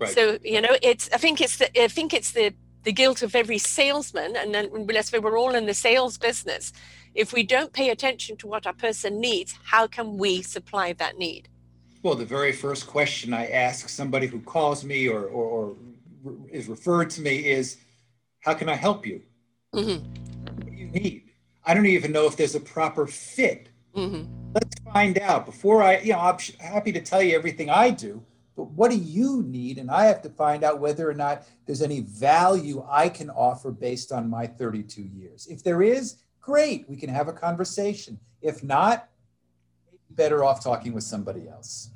Right. So you know, it's I think it's the I think it's the the guilt of every salesman, and then let's say we're all in the sales business. If we don't pay attention to what our person needs, how can we supply that need? Well, the very first question I ask somebody who calls me or, or, or is referred to me is, How can I help you? Mm-hmm. What do you need? I don't even know if there's a proper fit. Mm-hmm. Let's find out before I, you know, I'm happy to tell you everything I do, but what do you need? And I have to find out whether or not there's any value I can offer based on my 32 years. If there is, great, we can have a conversation. If not, better off talking with somebody else.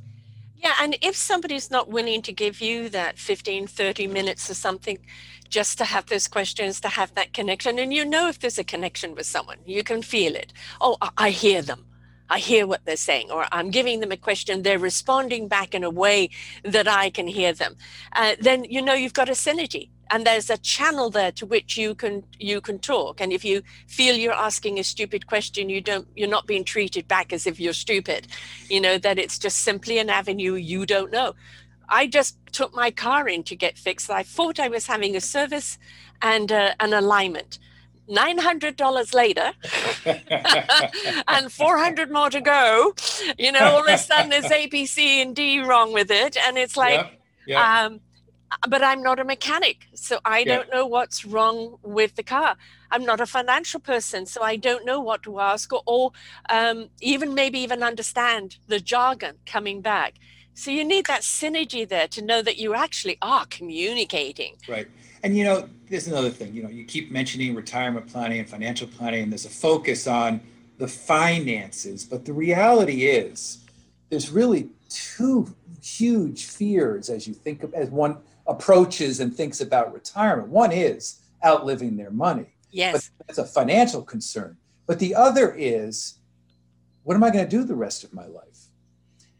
Yeah, and if somebody's not willing to give you that 15, 30 minutes or something just to have those questions, to have that connection, and you know if there's a connection with someone, you can feel it. Oh, I hear them. I hear what they're saying, or I'm giving them a question, they're responding back in a way that I can hear them. Uh, then you know you've got a synergy and there's a channel there to which you can you can talk. And if you feel you're asking a stupid question you don't you're not being treated back as if you're stupid. You know that it's just simply an avenue you don't know. I just took my car in to get fixed. I thought i was having a service and uh, an alignment. $900 later and 400 more to go. You know all of a sudden there's a b c and d wrong with it. And it's like um but I'm not a mechanic, so I yeah. don't know what's wrong with the car. I'm not a financial person, so I don't know what to ask or, or um, even maybe even understand the jargon coming back. So you need that synergy there to know that you actually are communicating. Right. And you know, there's another thing. You know, you keep mentioning retirement planning and financial planning, and there's a focus on the finances, but the reality is there's really two huge fears as you think of as one approaches and thinks about retirement. One is outliving their money. Yes. But that's a financial concern. But the other is what am I going to do the rest of my life?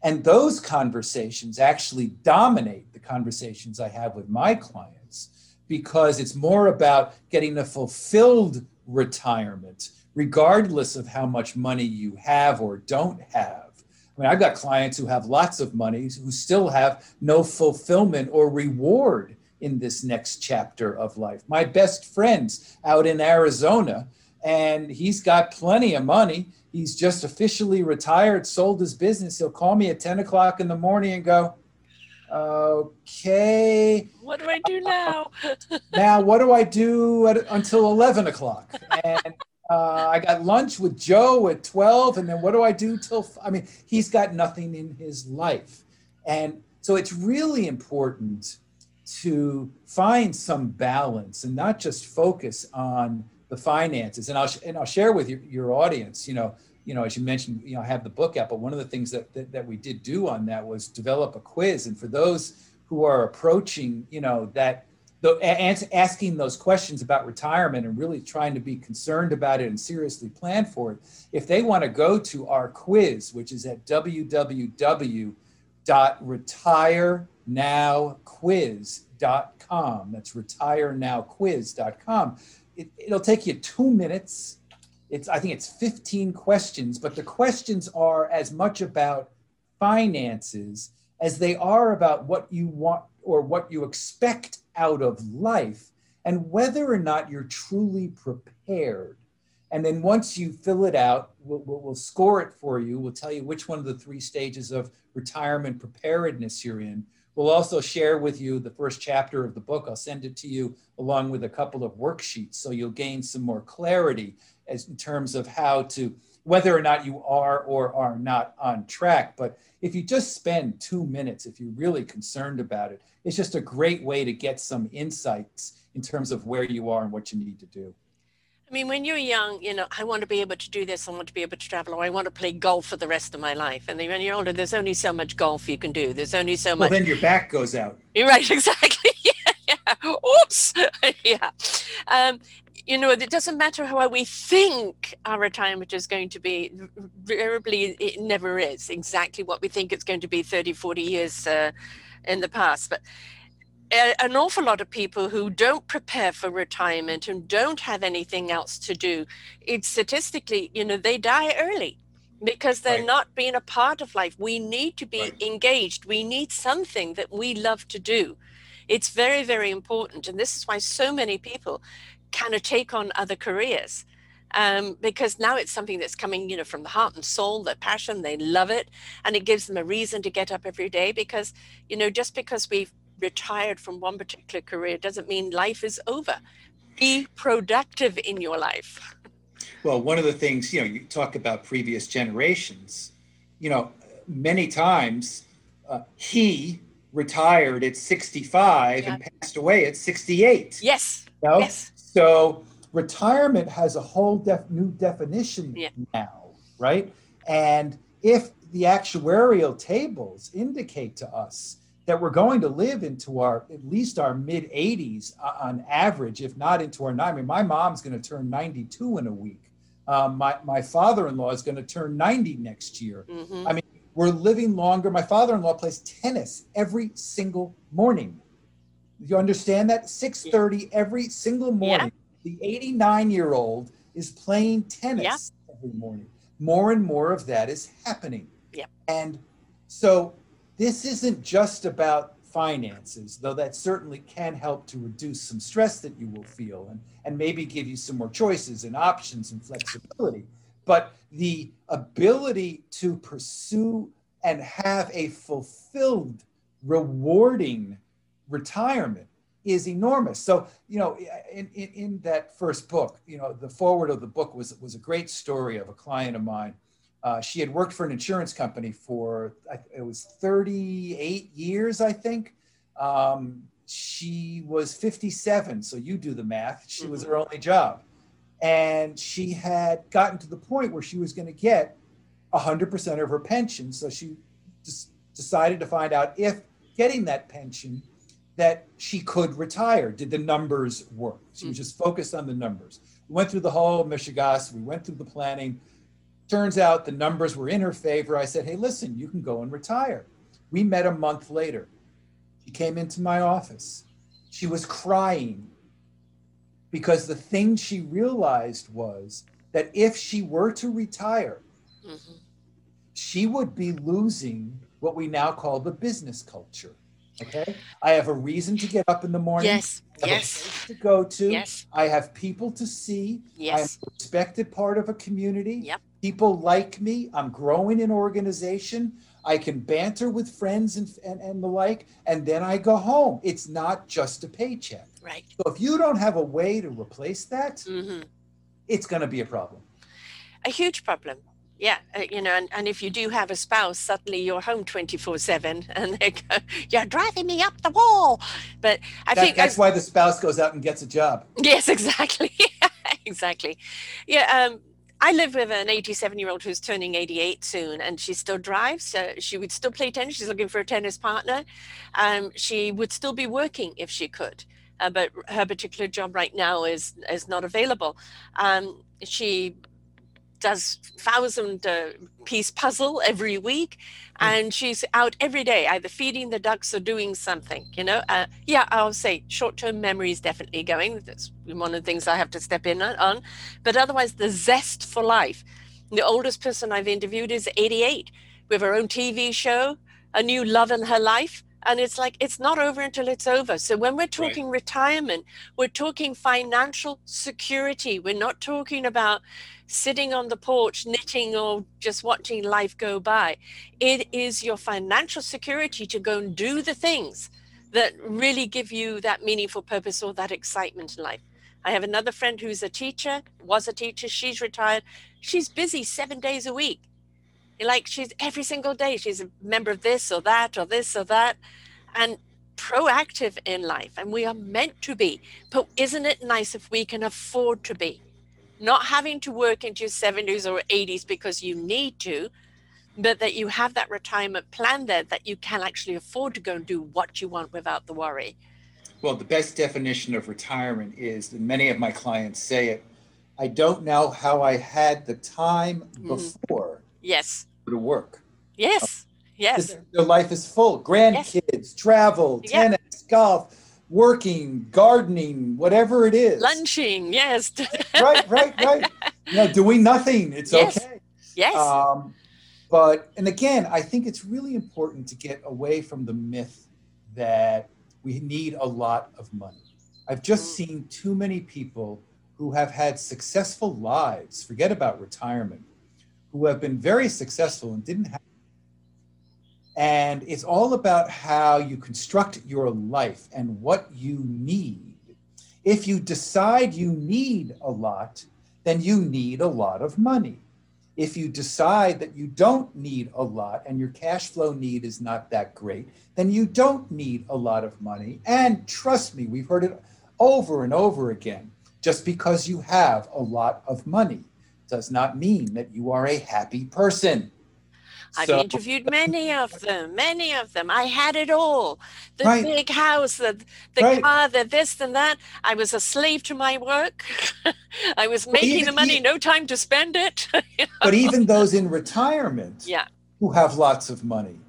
And those conversations actually dominate the conversations I have with my clients because it's more about getting a fulfilled retirement, regardless of how much money you have or don't have. I mean, I've got clients who have lots of money who still have no fulfillment or reward in this next chapter of life. My best friend's out in Arizona and he's got plenty of money. He's just officially retired, sold his business. He'll call me at 10 o'clock in the morning and go, Okay. What do I do now? now, what do I do at, until 11 o'clock? And uh, I got lunch with Joe at 12. And then what do I do till, I mean, he's got nothing in his life. And so it's really important to find some balance and not just focus on the finances. And I'll and I'll share with your, your audience, you know, you know, as you mentioned, you know, I have the book out, but one of the things that, that, that we did do on that was develop a quiz. And for those who are approaching, you know, that the, asking those questions about retirement and really trying to be concerned about it and seriously plan for it, if they want to go to our quiz, which is at www.retirenowquiz.com, that's retirenowquiz.com, it, it'll take you two minutes. It's I think it's 15 questions, but the questions are as much about finances as they are about what you want or what you expect out of life and whether or not you're truly prepared. And then once you fill it out, we'll, we'll, score it for you. We'll tell you which one of the three stages of retirement preparedness you're in. We'll also share with you the first chapter of the book. I'll send it to you along with a couple of worksheets so you'll gain some more clarity as in terms of how to whether or not you are or are not on track. But if you just spend two minutes, if you're really concerned about it, it's just a great way to get some insights in terms of where you are and what you need to do. I mean, when you're young, you know, I want to be able to do this, I want to be able to travel, or I want to play golf for the rest of my life. And then when you're older, there's only so much golf you can do. There's only so much. Well, then your back goes out. You're right, exactly. yeah, yeah. Oops. yeah. Um, you know, it doesn't matter how we think our retirement is going to be. Variably, it never is exactly what we think it's going to be 30, 40 years uh, in the past. But an awful lot of people who don't prepare for retirement and don't have anything else to do, it's statistically, you know, they die early because they're right. not being a part of life. We need to be right. engaged. We need something that we love to do. It's very, very important. And this is why so many people kind of take on other careers. Um, because now it's something that's coming, you know, from the heart and soul, their passion, they love it, and it gives them a reason to get up every day. Because, you know, just because we've retired from one particular career doesn't mean life is over. Be productive in your life. Well, one of the things, you know, you talk about previous generations, you know, many times uh, he retired at 65 yeah. and passed away at 68. Yes. You know? Yes. So retirement has a whole def- new definition yeah. now, right? And if the actuarial tables indicate to us that we're going to live into our at least our mid 80s on average, if not into our 90s. I mean, my mom's going to turn 92 in a week. Um, my my father-in-law is going to turn 90 next year. Mm-hmm. I mean, we're living longer. My father-in-law plays tennis every single morning. You understand that? 6:30 every single morning. Yeah. The 89-year-old is playing tennis yeah. every morning. More and more of that is happening. Yeah. And so this isn't just about finances, though that certainly can help to reduce some stress that you will feel and, and maybe give you some more choices and options and flexibility. But the ability to pursue and have a fulfilled, rewarding retirement is enormous. So, you know, in, in, in, that first book, you know, the forward of the book was, was a great story of a client of mine uh, she had worked for an insurance company for it was 38 years, I think. Um, she was 57, so you do the math. She was her only job, and she had gotten to the point where she was going to get 100% of her pension. So she just decided to find out if getting that pension that she could retire. Did the numbers work? She was just focused on the numbers. We went through the whole Mishigas. We went through the planning Turns out the numbers were in her favor. I said, Hey, listen, you can go and retire. We met a month later. She came into my office. She was crying because the thing she realized was that if she were to retire, mm-hmm. she would be losing what we now call the business culture. Okay. I have a reason to get up in the morning. Yes. yes. to go to. Yes. I have people to see. Yes. I'm a respected part of a community. Yep. People like me. I'm growing an organization. I can banter with friends and, and, and the like, and then I go home. It's not just a paycheck. Right. So if you don't have a way to replace that, mm-hmm. it's going to be a problem. A huge problem yeah uh, you know and, and if you do have a spouse suddenly you're home 24 7 and they go you're driving me up the wall but i that, think that's why the spouse goes out and gets a job yes exactly exactly yeah um I live with an 87 year old who's turning 88 soon, and she still drives. Uh, she would still play tennis. She's looking for a tennis partner. Um, she would still be working if she could, uh, but her particular job right now is is not available. Um, she does thousand uh, piece puzzle every week hmm. and she's out every day either feeding the ducks or doing something you know? Uh, yeah i'll say short-term memory is definitely going. That's one of the things i have to step in on but otherwise the zest for life. The oldest person i've interviewed is 88 with her own tv show a new love in her life and it's like it's not over until it's over. So when we're talking right. retirement we're talking financial security. We're not talking about sitting on the porch knitting or just watching life go by. It is your financial security to go and do the things that really give you that meaningful purpose or that excitement in life. I have another friend who's a teacher was a teacher she's retired. She's busy seven days a week like she's every single day, she's a member of this or that or this or that, and proactive in life. And we are meant to be. But isn't it nice if we can afford to be? Not having to work into your 70s or 80s because you need to, but that you have that retirement plan there that you can actually afford to go and do what you want without the worry. Well, the best definition of retirement is, and many of my clients say it, I don't know how I had the time mm-hmm. before. Mm. Yes to work. Yes. Yes. Their life is full. Grandkids, yes. travel, tennis, yeah. golf, working, gardening, whatever it is. Lunching, yes. right, right, right. You know, doing nothing. It's yes. okay. Yes. Um, but and again, I think it's really important to get away from the myth that we need a lot of money. I've just mm. seen too many people who have had successful lives, forget about retirement, who have been very successful and didn't have. And it's all about how you construct your life and what you need. If you decide you need a lot, then you need a lot of money. If you decide that you don't need a lot and your cash flow need is not that great, then you don't need a lot of money. And trust me, we've heard it over and over again. Just because you have a lot of money does not mean that you are a happy person. I've so, interviewed many of them, many of them. I had it all the right. big house, the, the right. car, the this and that. I was a slave to my work. I was making even, the money, no time to spend it. you know? But even those in retirement yeah. who have lots of money,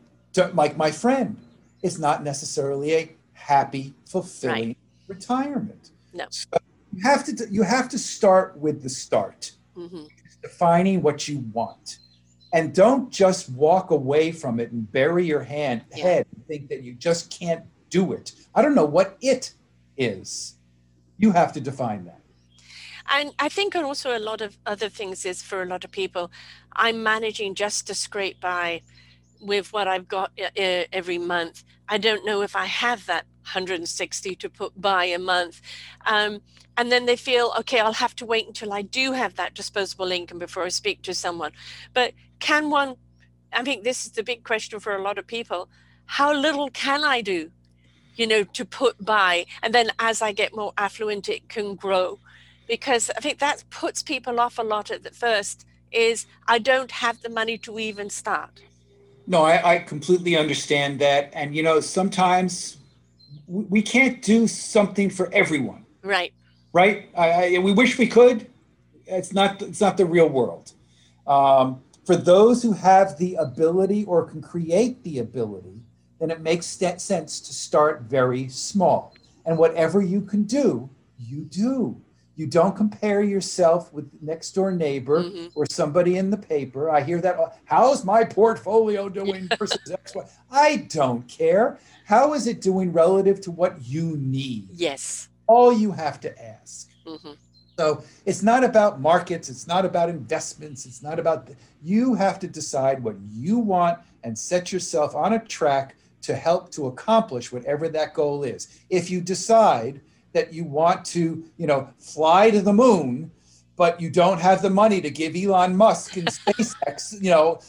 like my friend, it's not necessarily a happy, fulfilling right. retirement. No. So you have to you have to start with the start mm-hmm. defining what you want. And don't just walk away from it and bury your hand yeah. head and think that you just can't do it. I don't know what it is. You have to define that. And I think also a lot of other things is for a lot of people, I'm managing just to scrape by with what I've got every month. I don't know if I have that 160 to put by a month. Um, and then they feel, okay, I'll have to wait until I do have that disposable income before I speak to someone. But can one, I think this is the big question for a lot of people how little can I do, you know, to put by? And then as I get more affluent, it can grow. Because I think that puts people off a lot at the first is I don't have the money to even start. No, I, I completely understand that. And, you know, sometimes we can't do something for everyone. Right. Right. I, I, we wish we could. It's not. It's not the real world. Um, for those who have the ability or can create the ability, then it makes sense to start very small. And whatever you can do, you do. You don't compare yourself with next door neighbor mm-hmm. or somebody in the paper. I hear that. How's my portfolio doing versus X? Y? I don't care. How is it doing relative to what you need? Yes. All you have to ask. Mm-hmm. So it's not about markets. It's not about investments. It's not about, you have to decide what you want and set yourself on a track to help to accomplish whatever that goal is. If you decide that you want to, you know, fly to the moon, but you don't have the money to give Elon Musk and SpaceX, you know,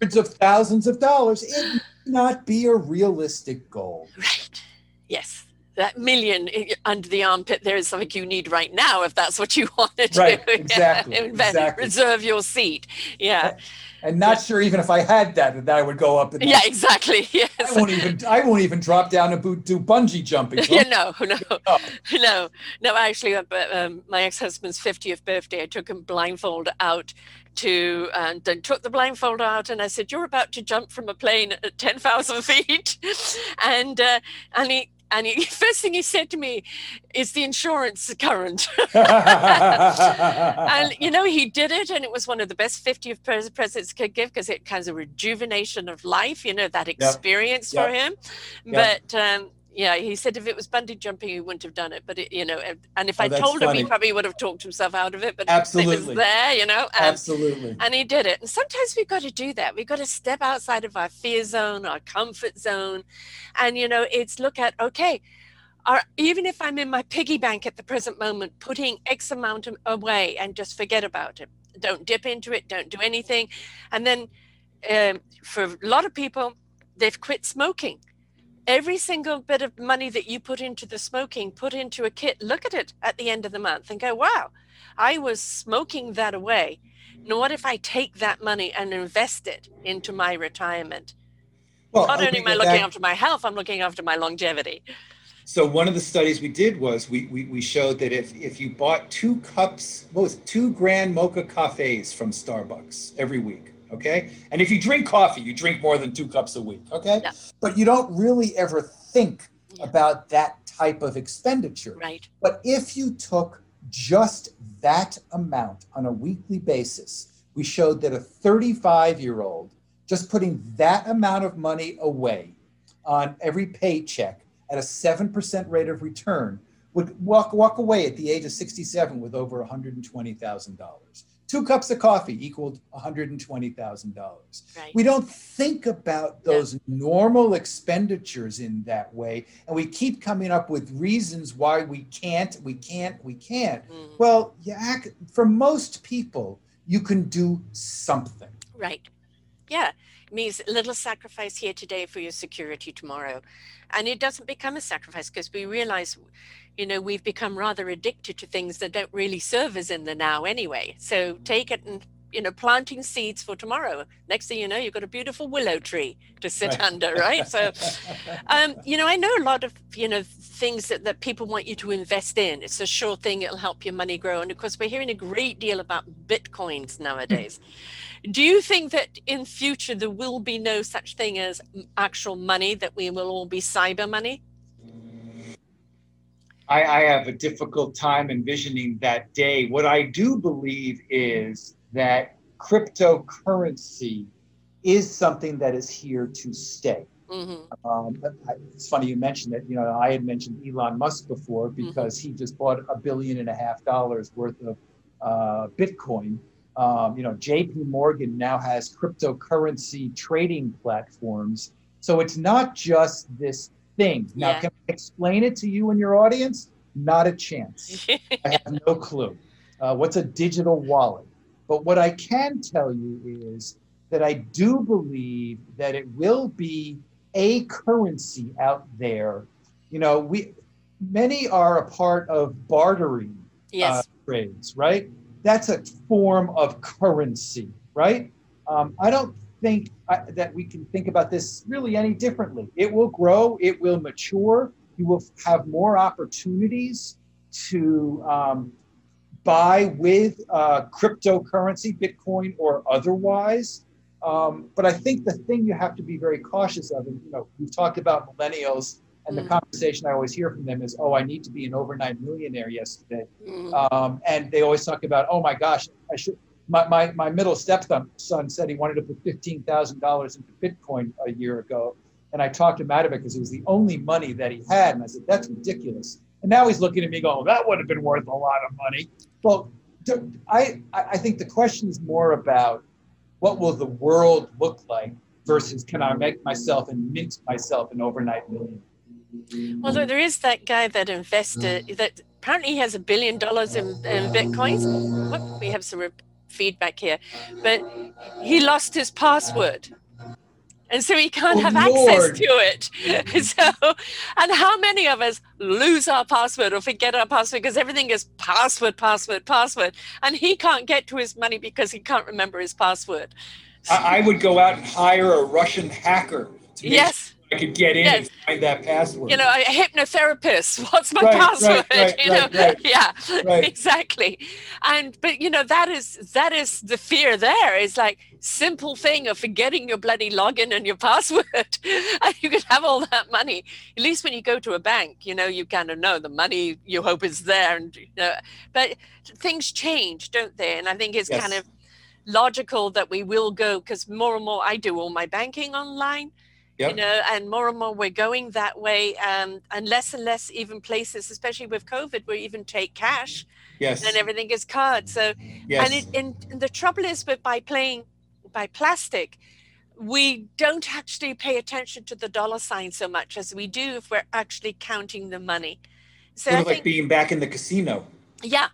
hundreds of thousands of dollars, it may not be a realistic goal. Right. Yes that million under the armpit there is something you need right now if that's what you want to do. Right, exactly, exactly. Reserve your seat. Yeah. And not yeah. sure even if I had that that I would go up. And yeah, exactly. Yes. I won't even I won't even drop down and do bungee jumping. yeah, no, no, no, no. Actually, uh, um, my ex-husband's fiftieth birthday, I took him blindfold out to and then took the blindfold out and I said, "You're about to jump from a plane at ten thousand feet," and uh, and he and he, first thing he said to me is the insurance current and you know he did it and it was one of the best 50th presents could give because it has a rejuvenation of life you know that experience yep. for yep. him yep. but um, yeah, he said if it was bungee jumping, he wouldn't have done it. But it, you know, and if oh, I told funny. him, he probably would have talked himself out of it. But absolutely, it was there, you know. And, absolutely, and he did it. And sometimes we've got to do that. We've got to step outside of our fear zone, our comfort zone, and you know, it's look at okay. Are, even if I'm in my piggy bank at the present moment, putting X amount away and just forget about it. Don't dip into it. Don't do anything. And then um, for a lot of people, they've quit smoking every single bit of money that you put into the smoking, put into a kit, look at it at the end of the month and go, wow, I was smoking that away. Now, what if I take that money and invest it into my retirement? Well, Not only am I looking that, after my health, I'm looking after my longevity. So one of the studies we did was we, we, we showed that if, if you bought two cups, what was it, two grand mocha cafes from Starbucks every week, okay? And if you drink coffee, you drink more than two cups a week, okay? Yeah. But you don't really ever think yeah. about that type of expenditure. Right. But if you took just that amount on a weekly basis, we showed that a 35 year old just putting that amount of money away on every paycheck at a 7% rate of return would walk, walk away at the age of 67 with over $120,000 two cups of coffee equaled $120,000. Right. We don't think about those normal expenditures in that way. And we keep coming up with reasons why we can't, we can't, we can't. Mm. Well, yeah, for most people, you can do something. Right. Yeah. It means a little sacrifice here today for your security tomorrow. And it doesn't become a sacrifice because we realize you know, we've become rather addicted to things that don't really serve us in the now anyway. So take it and you know, planting seeds for tomorrow. Next thing you know, you've got a beautiful willow tree to sit right. under, right? So, um, you know, I know a lot of, you know, things that, that people want you to invest in. It's a sure thing, it'll help your money grow. And of course, we're hearing a great deal about Bitcoins nowadays. Do you think that in future there will be no such thing as actual money, that we will all be cyber money? I, I have a difficult time envisioning that day. What I do believe is that cryptocurrency is something that is here to stay. Mm-hmm. Um, it's funny you mentioned it. You know, I had mentioned Elon Musk before mm-hmm. because mm-hmm. he just bought a billion and a half dollars worth of uh, Bitcoin. Um, you know, J.P. Morgan now has cryptocurrency trading platforms. So it's not just this things. Now, yeah. can I explain it to you and your audience? Not a chance. I have no clue. Uh, what's a digital wallet? But what I can tell you is that I do believe that it will be a currency out there. You know, we many are a part of bartering yes. uh, trades, right? That's a form of currency, right? Um, I don't think uh, that we can think about this really any differently. It will grow, it will mature, you will have more opportunities to um, buy with uh, cryptocurrency, Bitcoin or otherwise. Um, but I think the thing you have to be very cautious of, and you know, we've talked about millennials, and the mm. conversation I always hear from them is, "Oh, I need to be an overnight millionaire yesterday," mm. um, and they always talk about, "Oh my gosh, I should." My, my, my middle stepson said he wanted to put fifteen thousand dollars into Bitcoin a year ago, and I talked him out of it because it was the only money that he had, and I said, "That's ridiculous." And now he's looking at me going, "That would have been worth a lot of money." Well, I I think the question is more about what will the world look like versus can I make myself and mint myself an overnight million? Well, there is that guy that invested that apparently has a billion dollars in, in bitcoins. we have some feedback here, but he lost his password. And so he can't oh, have Lord. access to it. so, and how many of us lose our password or forget our password because everything is password, password, password, and he can't get to his money because he can't remember his password. I, I would go out and hire a Russian hacker. yes. I could get in yes. and find that password. You know, a hypnotherapist. What's my right, password? Right, right, you know, yeah, exactly. And but you know that is that is the fear. There is like simple thing of forgetting your bloody login and your password, and you could have all that money. At least when you go to a bank, you know, you kind of know the money you hope is there, and you know, but things change, don't they? And I think it's yes. kind of logical that we will go because more and more I do all my banking online Yep. you know and more and more we're going that way um, and less and less even places especially with covid we even take cash yes. and everything is card. So yes. and, it, and, and the trouble is but by playing by plastic we don't actually pay attention to the dollar sign so much as we do if we're actually counting the money. So sort of like being back in the casino. Yeah.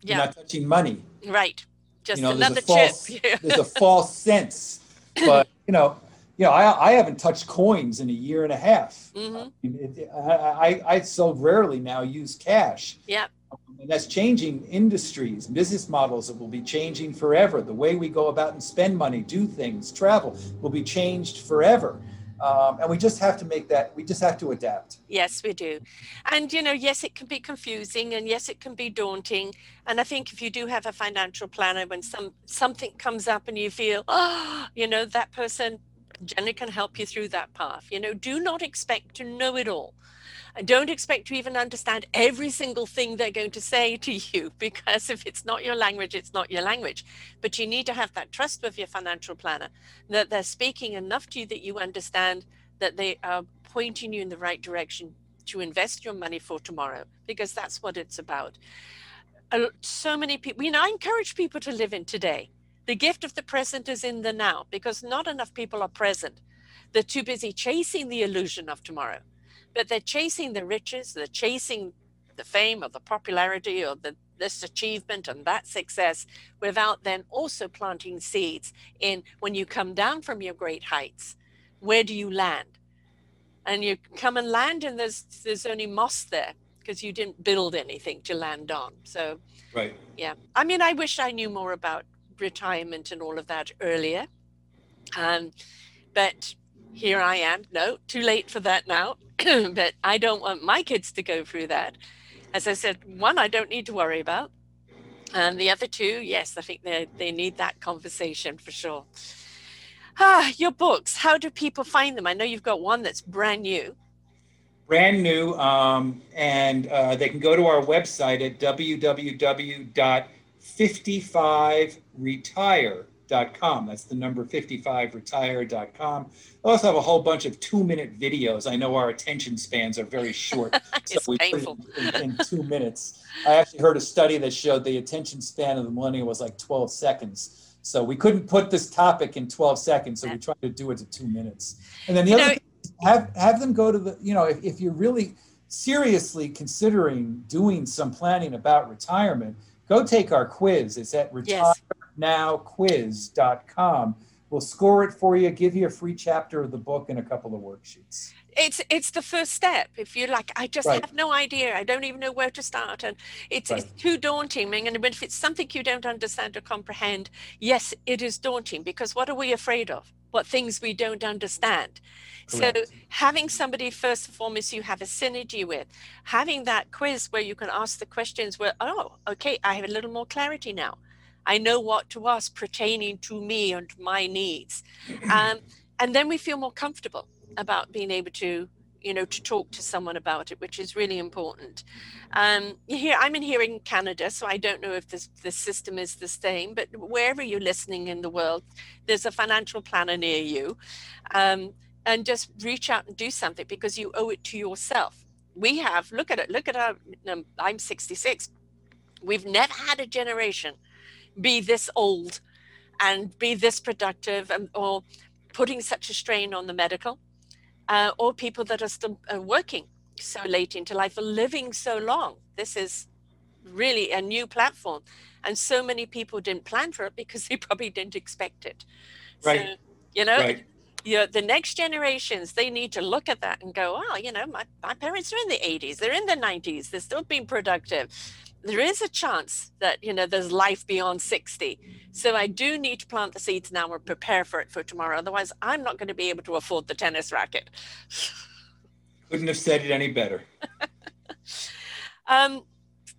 Yeah. You're not touching money. Right. Just you know, another false, chip there's a false sense. But you know you know, I, I haven't touched coins in a year and a half. Mm-hmm. I, I, I so rarely now use cash. Yeah. And that's changing industries, business models that will be changing forever. The way we go about and spend money, do things, travel will be changed forever. Um, and we just have to make that we just have to adapt yes we do and you know yes it can be confusing and yes it can be daunting and i think if you do have a financial planner when some something comes up and you feel oh you know that person Jenny can help you through that path. You know, do not expect to know it all. And don't expect to even understand every single thing they're going to say to you, because if it's not your language, it's not your language. But you need to have that trust with your financial planner that they're speaking enough to you that you understand that they are pointing you in the right direction to invest your money for tomorrow, because that's what it's about. So many people, you know, I encourage people to live in today the gift of the present is in the now because not enough people are present. They're too busy chasing the illusion of tomorrow, but they're chasing the riches, they're chasing the fame or the popularity or the this achievement and that success without then also planting seeds in when you come down from your great heights where do you land? And you come and land and there's there's only moss there because you didn't build anything to land on. So right. yeah i mean i wish i knew more about retirement and all of that earlier. Um, but here I am. No, too late for that now. but I don't want my kids to go through that. As I said, one, I don't need to worry about. And the other two, yes, I think they, they need that conversation for sure. Ah, your books, how do people find them? I know you've got one that's brand new. Brand new. Um, and uh, they can go to our website at www 55retire.com. That's the number 55retire.com. I also have a whole bunch of two minute videos. I know our attention spans are very short. so we painful. put it in, in, two minutes. I actually heard a study that showed the attention span of the millennial was like 12 seconds. So we couldn't put this topic in 12 seconds. So we tried to do it to two minutes. And then the you other know, have, have them go to the, you know, if, if you're really seriously considering doing some planning about retirement, go take our quiz. It's at retirenowquiz.com. we'll score it for you, give you a free chapter of the book and a couple of worksheets it's it's the first step. If you're like i just right. have no idea. I don't even know where to start. And it's, right. it's too daunting and if it's something you don't understand or comprehend yes it is daunting because what are we afraid of? What things we don't understand. Correct. so having somebody first and foremost you have a synergy with having that quiz where you can ask the questions where oh okay i have a little more clarity now. I know what to ask pertaining to me and my needs. Um, and then we feel more comfortable about being able to you know to talk to someone about it which is really important. Um here i'm in here in canada so i don't know if this the system is the same but wherever you're listening in the world there's a financial planner near you um and just reach out and do something because you owe it to yourself. We have look at it look at our um, i'm 66 we've never had a generation be this old and be this productive and or putting such a strain on the medical uh, or people that are still uh, working so late into life or living so long. This is really a new platform. And so many people didn't plan for it because they probably didn't expect it. Right. So, you know, right. you know, the next generations, they need to look at that and go, oh, you know, my, my parents are in the 80s, they're in the 90s, they're still being productive there is a chance that you know there's life beyond 60 so i do need to plant the seeds now and prepare for it for tomorrow. Otherwise i'm not going to be able to afford the tennis racket. Couldn't have said it any better. Um,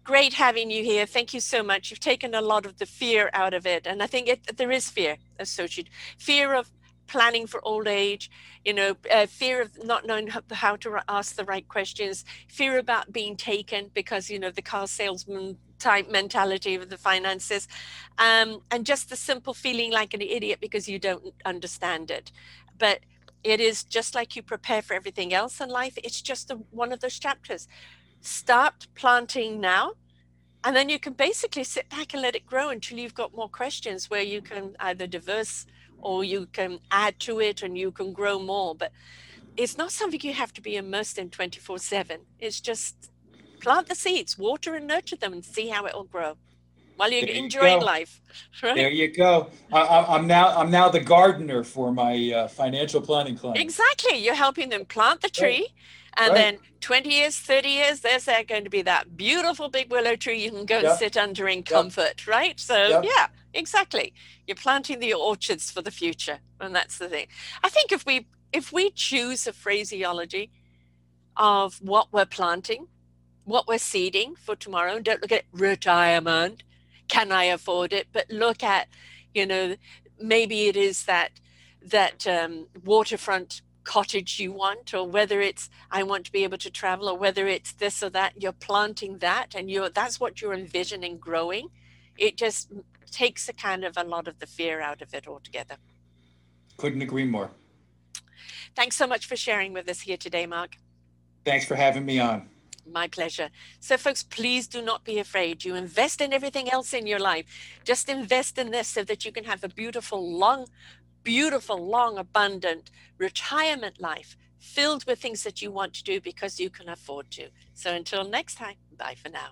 great having you here. Thank you so much. You've taken a lot of the fear out of it and i think it, there is fear associated fear of planning for old age, you know, uh, fear of not knowing how to ask the right questions, fear about being taken because, you know, the car salesman type mentality of the finances, um, and just the simple feeling like an idiot because you don't understand it. But it is just like you prepare for everything else in life, it's just a, one of those chapters. Start planting now and then you can basically sit back and let it grow until you've got more questions where you can either diverse or you can add to it and you can grow more. But it's not something you have to be immersed in 24 7. It's just plant the seeds, water and nurture them, and see how it will grow while you're there enjoying you life. Right? There you go. I, am now I'm now the gardener for my uh, financial planning clients. Exactly. You're helping them plant the tree. Right. And right. then 20 years, 30 years, there's going to be that beautiful big willow tree you can go yep. and sit under in comfort, yep. right? So, yep. yeah, exactly. You're planting the orchards for the future. And that's the thing. I think if we if we choose a phraseology of what we're planting, what we're seeding for tomorrow, and don't look at retirement, can I afford it, but look at, you know, maybe it is that that um, waterfront cottage you want or whether it's i want to be able to travel or whether it's this or that you're planting that and you're that's what you're envisioning growing it just takes a kind of a lot of the fear out of it altogether couldn't agree more thanks so much for sharing with us here today mark thanks for having me on my pleasure. So, folks, please do not be afraid. You invest in everything else in your life. Just invest in this so that you can have a beautiful, long, beautiful, long, abundant retirement life filled with things that you want to do because you can afford to. So until next time, bye for now.